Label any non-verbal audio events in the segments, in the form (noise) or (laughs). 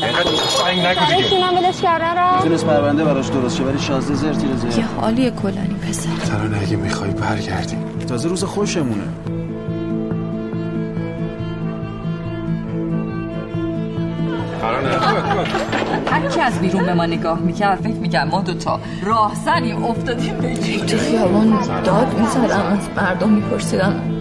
برای من ولش کردن را می‌تونست پرونده براش درست شه ولی شازده زرتی یه حالی کلانی پسر. ترانه اگه می‌خوای برگردی تازه روز خوشمونه. هر کی از بیرون به ما نگاه می‌کرد فکر می‌کرد ما دوتا راهزنیم افتادیم به تو خیابان داد می‌زدم از مردم میپرسیدم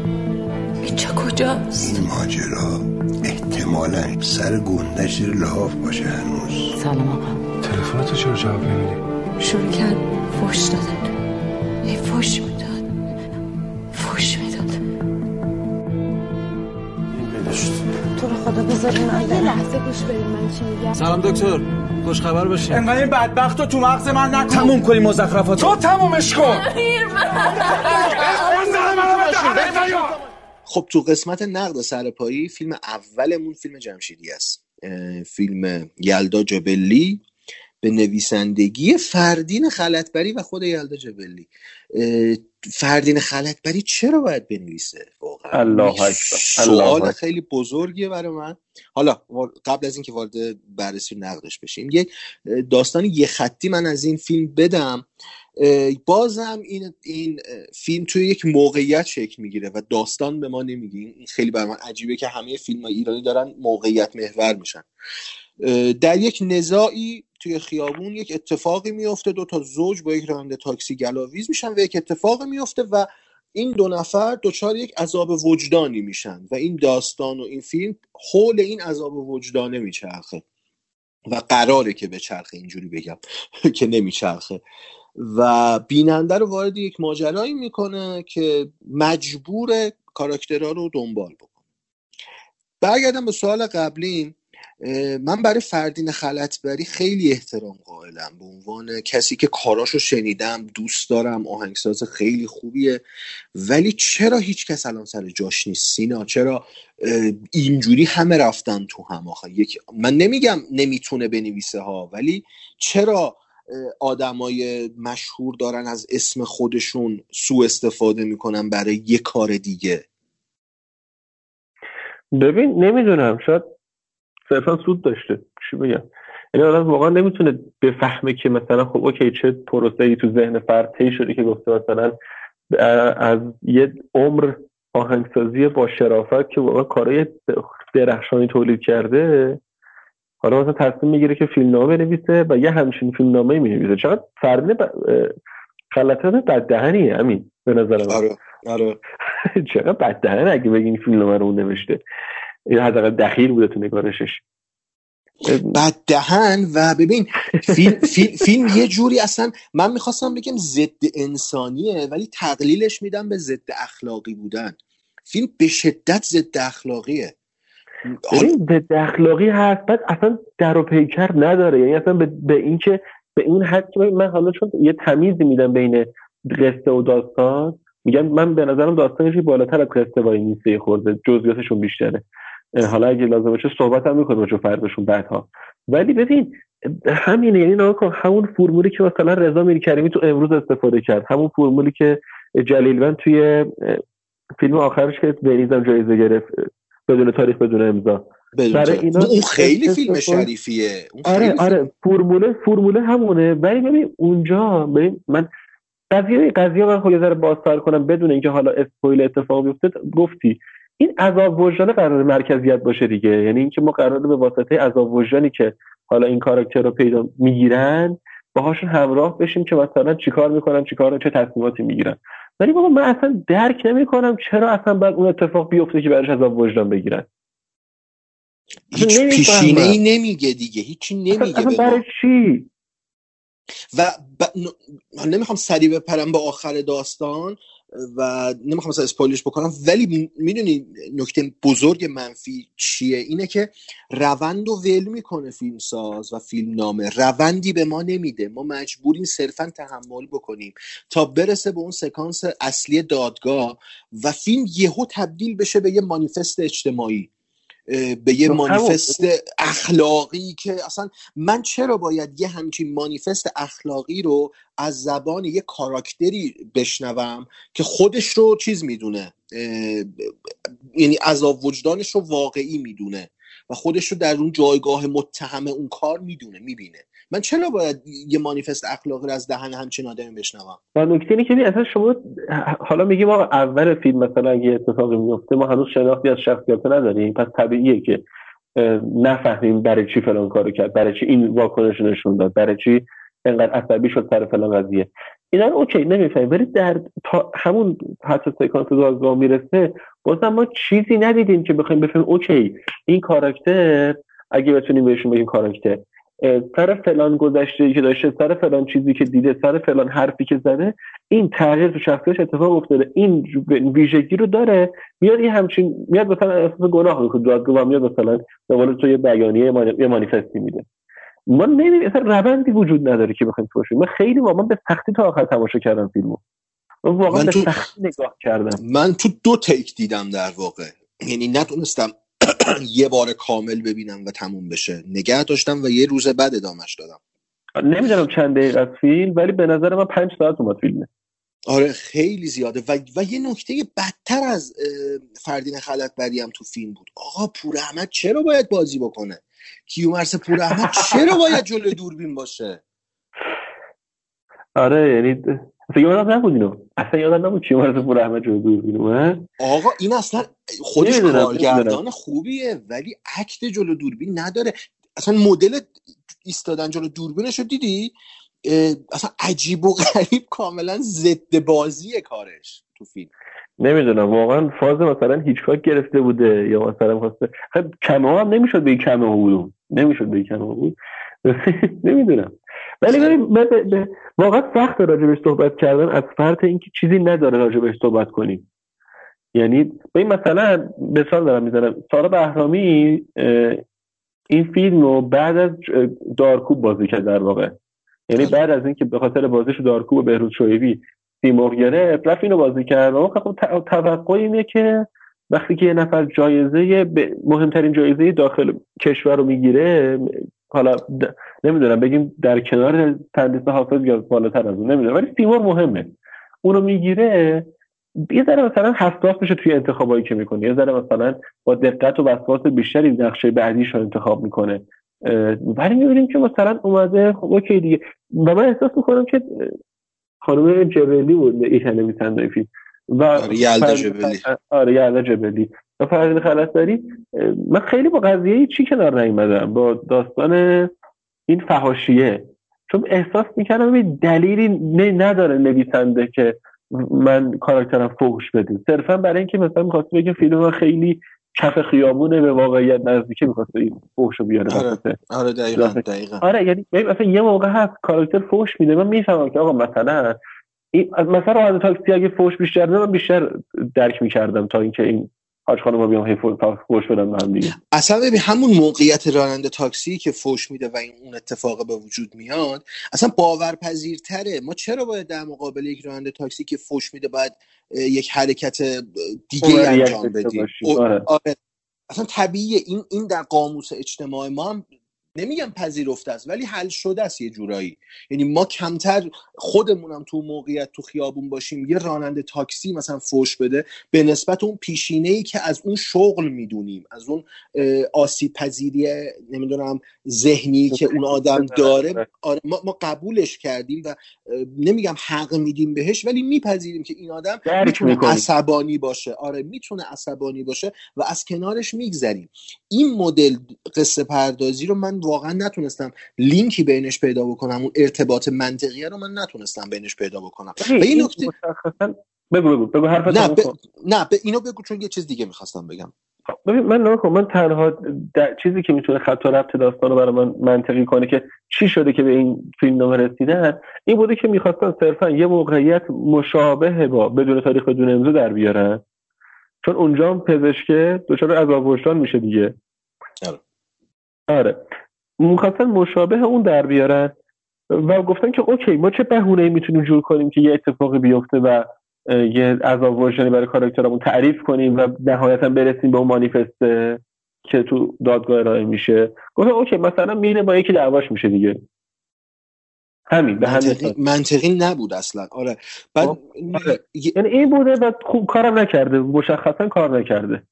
اینجا کجاست؟ این ماجرا احتمالا سر گندش لحاف باشه هنوز. سلام آقا. تلفن تو چرا جواب نمیدی؟ شروع کرد. فش دادن ای فش می‌داد. فش می‌داد. تو رو خدا بذاری من یه لحظه گوش بدید من چی میگم؟ سلام دکتر. خوش خبر باشین انقدر این بدبخت رو تو مغز من نکن. تموم کنی مزخرفات تو تمومش کن. (laughs) خب تو قسمت نقد سرپایی فیلم اولمون فیلم جمشیدی است. فیلم یلدا جبلی به نویسندگی فردین خلطبری و خود یلدا جبلی. فردین خلطبری چرا باید بنویسه؟ واقعا الله سوال. خیلی بزرگیه برای من. حالا قبل از اینکه وارد بررسی نقدش بشیم یک اه، داستان یه خطی من از این فیلم بدم. بازم این این فیلم توی یک موقعیت شکل می‌گیره و داستان به ما نمیگه. این خیلی بر من عجیبه که همه فیلم های ایرانی دارن موقعیت محور میشن. در یک نزاعی توی خیابون یک اتفاقی میفته دو تا زوج با یک راننده تاکسی گلاویز میشن و یک اتفاقی میفته و این دو نفر دچار یک عذاب وجدانی میشن و این داستان و این فیلم حول این عذاب وجدانه میچرخه و قراره که به چرخه اینجوری بگم (laughs) که نمیچرخه. و بیننده رو وارد یک ماجرایی می‌کنه که مجبور کاراکترها رو دنبال بکنه. برگردم به سوال قبلیم من برای فردین خلطبری خیلی احترام قائلم به عنوان کسی که کاراشو شنیدم دوست دارم آهنگساز خیلی خوبیه. ولی چرا هیچ کس الان سر جاش نیست؟ سینا چرا اینجوری همه رفتن تو هم آخه؟ یک من نمیگم نمی‌تونه بنویسه ها ولی چرا آدمای مشهور دارن از اسم خودشون سوء استفاده می‌کنن برای یه کار دیگه. ببین نمی‌دونم. شاید صرفا سود داشته. چی بگم؟ یعنی آدم واقعا نمی‌تونه بفهمه که مثلا خب اوکی چه پروسه ای تو ذهن فرد طی شده که گفته مثلا از یه عمر آهنگسازی با شرافت که واقعا کارهای درخشانی تولید کرده حالا مثلا تصمیم می‌گیره که فیلمنامه بنویسه و یه همچین فیلمنامه می‌نویسه. چقدر فردین ب... غلطات بددهنیه همین به نظر من. آره آره. (laughs) چقدر بددهن اگه بگی این فیلمنامه رو اون نوشته. این حداقل دخیل بوده تو نگارشش. بد دهن و ببین فیلم, فیلم, فیلم یه جوری اصلا من می‌خواستم بگم ضد انسانیه ولی تقلیلش میدم به ضد اخلاقی بودن. فیلم به شدت ضد اخلاقیه. ببین ضد اخلاقی هست بعد اصلا در و پیکر نداره. یعنی اصلا به, به این که به این حد که من حالا چون یه تمیزی میدم بین قصه و داستان میگم من به نظرم داستانش بالاتر از قصه وای میسه خورده. جزئیاتشون بیشتره. حالا اگه لازم باشه صحبت هم می‌کنیم چون فردشون بعدها. ولی ببین همینه. یعنی نگاه همون فرمولی که مثلا رضا میرکریمی تو امروز استفاده کرد همون فرمولی که جلیلوند توی فیلم آخرش که بنیزم جایزه گرفت بدون تاریخ بدون امضا. برای اینا اون خیلی فیلم شریفیه. اون آره خیلی آره. فرموله فرموله همونه. ولی ببین اونجا ببین من قضیه قضیه من خود ذره بازتر کنم بدون اینکه حالا اسپویل اتفاق بیفته. گفتی این عذاب وجدان قرار مرکزیت باشه دیگه. یعنی اینکه ما قرار به واسطه عذاب وجدانی که حالا این کاراکتر رو پیدا می‌گیرن باهاشون همراه بشیم که مثلا چیکار می‌کنن چیکار چه تصمیماتی می‌گیرن. ولی بابا من اصلا درک نمی‌کنم چرا اصلا بعد اون اتفاق بیفته که براش عذاب وجدان بگیرن. هیچ پیشینه ای نمیگه دیگه هیچی نمیگه اصلا برای چی؟ و ب... نمی‌خوام سریع بپرم به آخر داستان و نمی‌خوام مثلا اسپویلش بکنم ولی می‌دونی نکته بزرگ منفی چیه؟ اینه که روند و ول می‌کنه فیلمساز و فیلم نامه روندی به ما نمیده. ما مجبوریم صرفا تحمل بکنیم تا برسه به اون سکانس اصلی دادگاه و فیلم یهو تبدیل بشه به یه مانیفست اجتماعی. به یه خب. مانیفست اخلاقی که اصلا من چرا باید یه همچین مانیفست اخلاقی رو از زبان یه کاراکتری بشنوم که خودش رو چیز می‌دونه یعنی عذاب وجدانش رو واقعی می‌دونه و خودش رو در اون جایگاه متهم اون کار می‌دونه می‌بینه من چرا باید یه مانیفست اخلاقی رو از دهن همچین آدمی بشنوم؟ و نکته اینه که اصلا شما حالا میگیم آقا اول فیلم مثلا اگه اتفاقی میفته ما هنوز شناختی از شخصیت نداریم. پس طبیعیه که نفهمیم برای چی فلان کارو کرد برای چی این واکنش نشون داد برای چی انقدر عصبی شد سر فلان قضیه. اینا اوکی نمی‌فهمیم. ولی در تا همون حتی سکانس دادگاه می‌رسه بازم ما چیزی ندیدیم که بخوایم بفهمیم اوکی این کاراکتر اگه بتونیم بهشون بگیم کاراکتر سر فلان گذشته که داشته سر فلان چیزی که دیده سر فلان حرفی که زده این تغییر تو شخصیتش اتفاق افتاده. این ویژگی رو داره. میاد این همچین میاد مثلا احساس گناه می‌کنه. دادگاه و میاد مثلا به قول تو یه بیانیه یه مانی- یه مانیفستی میده. ما نمی‌دونیم اصلا روندی وجود نداره که بخوایم توش من خیلی واقعا به سختی تا آخر تماشا کردم فیلمو. من واقعا من به تو- سختی نگاه کردم. من تو دو تیک دیدم در واقع. یعنی نتونستم یه بار کامل ببینم و تموم بشه. نگه داشتم و یه روز بعد ادامش دادم. نمی‌دونم چند دقیقه از فیلم ولی به نظر من پنج ساعت اومد فیلمه آره خیلی زیاده. و, و یه نکته بدتر از فردین خلطبری هم تو فیلم بود. آقا پور احمد چرا باید بازی بکنه؟ کیومرس پور احمد چرا باید جلو دوربین باشه؟ آره یعنی اصلا یادم نبود اینو. اصلا یادم نبود چی مرز پور احمد جو دوربین اومد آقا این اصلا خودش کارگردان. خوبیه ولی اکت جلو دوربین نداره. اصلا مدل ایستادن جلو دوربینش رو دیدی اصلا عجیب و غریب کاملا ضد بازی کارش تو فیلم. نمی‌دونم واقعا فاز مثلا هیچکاک گرفته بوده یا مثلا خواسته خب کمه هم نمی‌شد به این کمه بود (laughs) نمی‌شد به کمه بود. نمی‌دونم. ولی به- به- واقعا سخت راجبش صحبت کردن. از فرط اینکه چیزی نداره راجبش صحبت کنیم. یعنی به این مثلا مثال دارم می‌زنم. سارا بهرامی این فیلم رو بعد از دارکوب بازی کرد در واقع. یعنی بعد از اینکه به خاطر بازیش دارکوب و بهروز شویبی سیمرغ گرفت رفت اینو بازی کرد. و خب توقع اینه که وقتی که یه نفر جایزه مهمترین جایزه داخل کشور رو می‌گیره حالا د- نمی‌دونم بگیم در کنار تندیس حافظ یا بالاتر از اون نمی‌دونم. ولی سیمرغ مهمه. اونو می‌گیره یه ذره مثلا حساس میشه توی انتخابایی که می‌کنه. یه ذره مثلا با دقت و وسواس بیشتری نقشه بعدیش رو انتخاب می‌کنه. ولی می‌بینیم که مثلا اومده خب اوکی دیگه. و من احساس می‌کنم که خانم جبلی بود یکی از نویسنده‌های فیلم. و آره، یلدا جبلی. آره یلدا جبلی. و فرزین خلصداری من خیلی با قضیه چی کنار نیومدم؟ با داستان این فهاشیه چون احساس می‌کردم این دلیلی نه- نداره نویسنده که من کاراکترم فوش بدیم صرفا برای اینکه مثلا می‌خواست بگه فیلم من خیلی کف خیابونه به واقعیت نزدیکه می‌خواست این فوش رو بیاره آره. آره دقیقا دقیقا. آره یعنی مثلا یه موقع هست کاراکتر فوش میده. من می‌فهمم که آقا مثلا این مثلا راننده تاکسی اگه فوش بیشتر بده من بیشتر درک می‌کردم تا اینکه این حاج خانم بیام هی فوش بدم به هم دیگه. اصلا ببین همون موقعیت راننده تاکسی که فوش میده و این اون اتفاق به وجود میاد اصلا باورپذیرتره. ما چرا باید در مقابل یک راننده تاکسی که فوش میده باید یک حرکت دیگه انجام بدیم؟ آره. آره. اصلا طبیعیه. این این در قاموس اجتماع ما هم نمیگم پذیرفته است ولی حل شده است یه جورایی. یعنی ما کمتر خودمونم تو موقعیت تو خیابون باشیم یه راننده تاکسی مثلا فوش بده به نسبت اون پیشینه ای که از اون شغل می‌دونیم از اون آسیب پذیری نمی‌دونم ذهنی که اون آدم داره آره ما, ما قبولش کردیم و نمیگم حق میدیم بهش ولی میپذیریم که این آدم می‌تونه. عصبانی باشه. آره می‌تونه عصبانی باشه و از کنارش میگذریم. این مدل قصه پردازی رو من واقعا نتونستم لینکی بینش پیدا بکنم. اون ارتباط منطقی رو من نتونستم بینش پیدا بکنم. و این نکته بگو بگو بگو حرف نه ب... نه ب... اینو بگو چون یه چیز دیگه می‌خواستم بگم. ببین من نگاه کن من تنها در چیزی که می‌تونه خط و ربط داستان رو برای من منطقی کنه که چی شده که به این فیلم نامه رسیدن این بوده که می‌خواستن صرفا یه موقعیت مشابه با بدون تاریخ بدون امضا در بیارن. چون اونجا هم پزشکه دچار عذاب وجدان میشه دیگه. آره. آره. می‌خواستن مشابه اون در بیارن و گفتن که اوکی ما چه بهونه می‌تونیم جور کنیم که یه اتفاقی بیفته و یه عذاب وجدانی برای کاراکترمون تعریف کنیم و نهایتا برسیم به اون مانیفست که تو دادگاه ارائه میشه. گفتم اوکی مثلا میره با یکی دعواش میشه دیگه. همین به همین منطقی, منطقی نبود اصلا. آره. بعد خب، آره. یعنی این بوده و خوب کارم نکرده. مشخصا کار نکرده.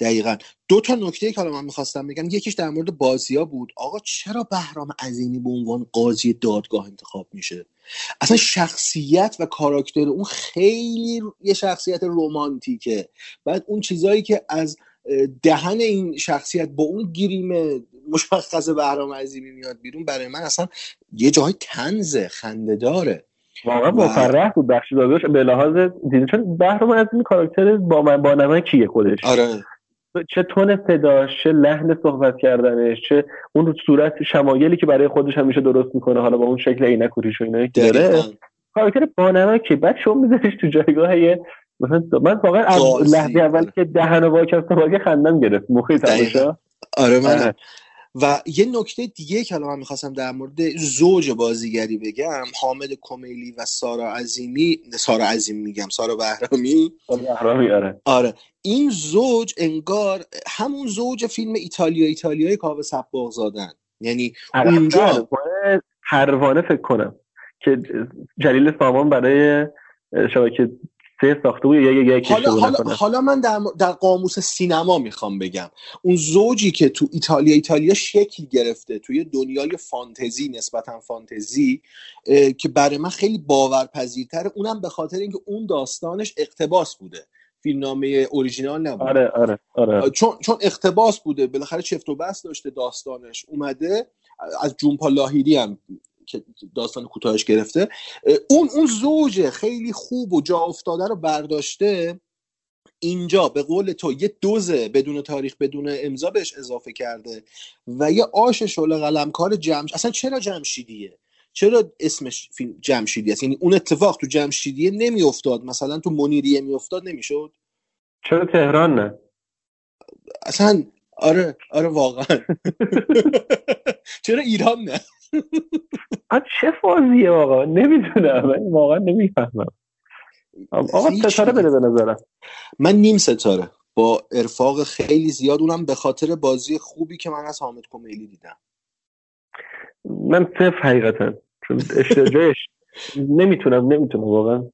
دقیقا. دو تا نکته که حالا من می‌خواستم بگم یکیش در مورد بازیا بود. آقا چرا بهرام عظیمی به عنوان قاضی دادگاه انتخاب میشه؟ اصلا شخصیت و کاراکتر اون خیلی یه شخصیت رومانتیکه بعد اون چیزایی که از دهن این شخصیت با اون گریم مشخص بهرام عظیمی میاد بیرون برای من اصلا یه جای تنزه خنده داره واقعا مفرح بود بخش داداش. به لحاظ دیدی چون بهرام عظیمی کاراکتر با من با نمک کیه خودش؟ آره. چه تون صداش چه لحن صحبت کردنش چه اون صورت شمایلی که برای خودش همیشه درست می‌کنه حالا با اون شکل عینک و اینا داره. کاراکتر بانمکی بعد شما میذاریش تو جایگاه یه مثلا من واقعا از لحظه اول که دهن و واکست واقعا خندم گرفت موقع تماشا. آره من و یه نکته دیگه که حالا من می‌خواستم در مورد زوج بازیگری بگم حامد کمیلی و سارا عظیمی سارا عظیم میگم سارا بهرامی. بهرامی آره. آره. این زوج انگار همون زوج فیلم ایتالیا ایتالیای کاوه سباق زادن. یعنی اونجا پروانه فکر کنم که جلیل سامان برای شبکه سه ساخته بود یا یک حالا, حالا, حالا من در, در قاموس سینما می‌خوام بگم. اون زوجی که تو ایتالیا ایتالیا شکل گرفته توی دنیای فانتزی نسبتا فانتزی که برای من خیلی باورپذیرتره. اونم به خاطر اینکه اون داستانش اقتباس بوده. فیلمنامه اوریجینال نبوده. آره آره آره. چون چون اقتباس بوده. بالاخره چفت و بس داشته داستانش اومده. از جونپا لاهیری هم داستان کوتاهش گرفته. اون اون زوج خیلی خوب و جا افتاده رو برداشته اینجا به قول تو یه دوزه بدون تاریخ بدون امضا بهش اضافه کرده و یه آش شله قلمکار جمش اصلا چرا جمشیدیه؟ چرا اسمش فیلم جمشیدی است؟ یعنی اون اتفاق تو جمشیدیه نمیافتاد. مثلا تو منیریه میافتاد نمی‌شد؟ چرا تهران نه؟ اصلا آره آره واقعا. (laughs) چرا ایران نه؟ چه فازیه آقا؟ نمی‌دونم من واقعا نمی‌فهمم. آقا ستاره بده به نظرم. من نیم ستاره. با ارفاق خیلی زیاد اونم به خاطر بازی خوبی که من از حامد کمیلی دیدم. من صفر حقیقتا. چون نمی‌تونم نمی‌تونم واقعا.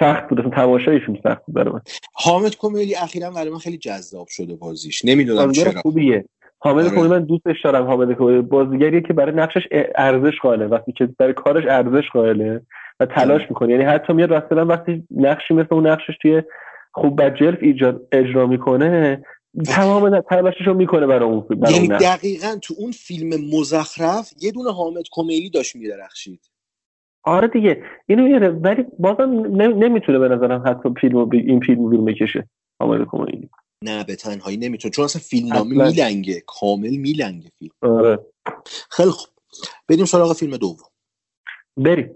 سخت بود تماشای فیلم سخت بود برای من. حامد کمیلی اخیرا برای من خیلی جذاب شده بازیش. نمی‌دونم چرا. خوبیه. حامد آره. من دوستش دارم حامد کمیلی بازیگریه که برای نقشش ارزش قائله. وقتی که برای کارش ارزش قائله و تلاش. می‌کنه. یعنی حتی میاد مثلا وقتی نقشی مثل اون نقشش توی خوب بد ایجاد اجرا می‌کنه تمام تلاشش رو می‌کنه برای اون فیلم یعنی دقیقا تو اون فیلم مزخرف یه دونه حامد کمیلی داشت میدرخشید. آره دیگه. اینو میاره ولی بازم نمی‌تونه به نظرم حتی فیلم این فیلم رو بکشه حامد کمیلی. نه به تنهایی نمی‌تونه. چون اصلا فیلم نامی میلنگه کامل میلنگه فیلم. آره. خیلی خوب. بریم سراغ فیلم دوم. بریم.